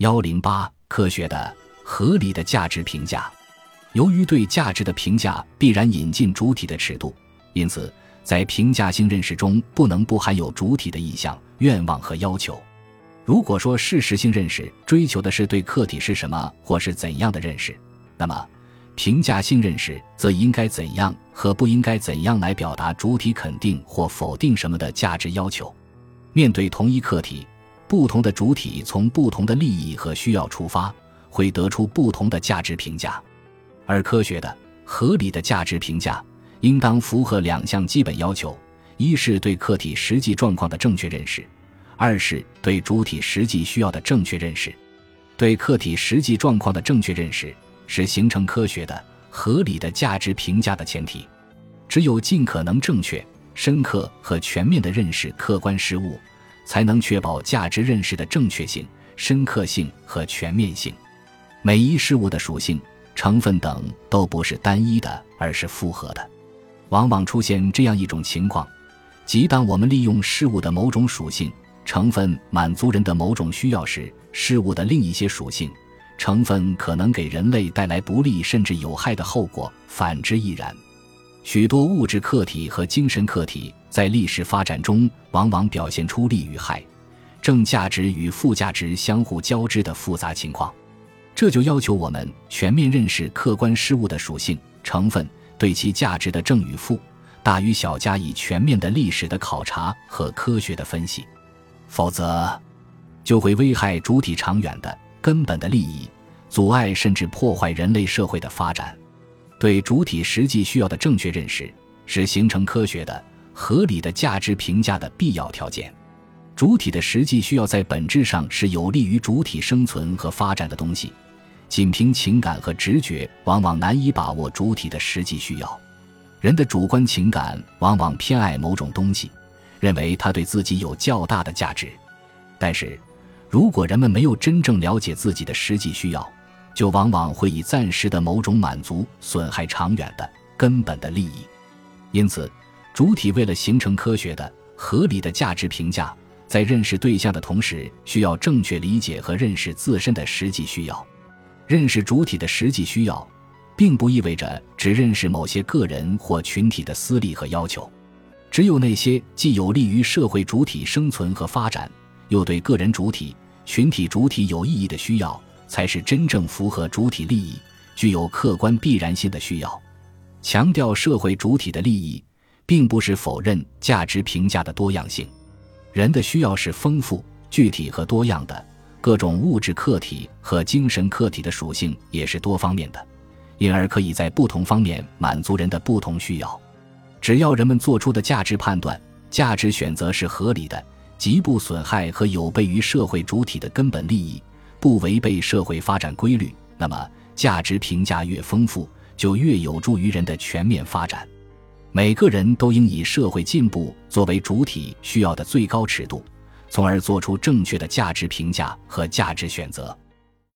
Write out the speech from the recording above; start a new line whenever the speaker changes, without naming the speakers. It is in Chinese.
幺零八科学的合理的价值评价，由于对价值的评价必然引进主体的尺度，因此在评价性认识中不能不含有主体的意向、愿望和要求。如果说事实性认识追求的是对客体是什么或是怎样的认识，那么评价性认识则应该怎样和不应该怎样来表达主体肯定或否定什么的价值要求。面对同一课题。不同的主体从不同的利益和需要出发，会得出不同的价值评价。而科学的、合理的价值评价，应当符合两项基本要求：一是对客体实际状况的正确认识；二是对主体实际需要的正确认识。对客体实际状况的正确认识，是形成科学的、合理的价值评价的前提。只有尽可能正确、深刻和全面地认识客观事物。才能确保价值认识的正确性、深刻性和全面性。每一事物的属性、成分等都不是单一的，而是复合的。往往出现这样一种情况，即当我们利用事物的某种属性、成分满足人的某种需要时，事物的另一些属性、成分可能给人类带来不利甚至有害的后果，反之亦然。许多物质客体和精神客体在历史发展中，往往表现出利与害、正价值与负价值相互交织的复杂情况。这就要求我们全面认识客观事物的属性、成分，对其价值的正与负、大与小加以全面的历史的考察和科学的分析，否则就会危害主体长远的根本的利益，阻碍甚至破坏人类社会的发展。对主体实际需要的正确认识，是形成科学的、合理的价值评价的必要条件。主体的实际需要在本质上是有利于主体生存和发展的东西，仅凭情感和直觉，往往难以把握主体的实际需要。人的主观情感往往偏爱某种东西，认为它对自己有较大的价值。但是，如果人们没有真正了解自己的实际需要，就往往会以暂时的某种满足损害长远的根本的利益，因此，主体为了形成科学的、合理的价值评价，在认识对象的同时，需要正确理解和认识自身的实际需要。认识主体的实际需要，并不意味着只认识某些个人或群体的私利和要求。只有那些既有利于社会主体生存和发展，又对个人主体、群体主体有意义的需要。才是真正符合主体利益、具有客观必然性的需要。强调社会主体的利益，并不是否认价值评价的多样性。人的需要是丰富、具体和多样的，各种物质客体和精神客体的属性也是多方面的，因而可以在不同方面满足人的不同需要。只要人们做出的价值判断、价值选择是合理的，极不损害和有悖于社会主体的根本利益。不违背社会发展规律，那么价值评价越丰富，就越有助于人的全面发展。每个人都应以社会进步作为主体需要的最高尺度，从而做出正确的价值评价和价值选择。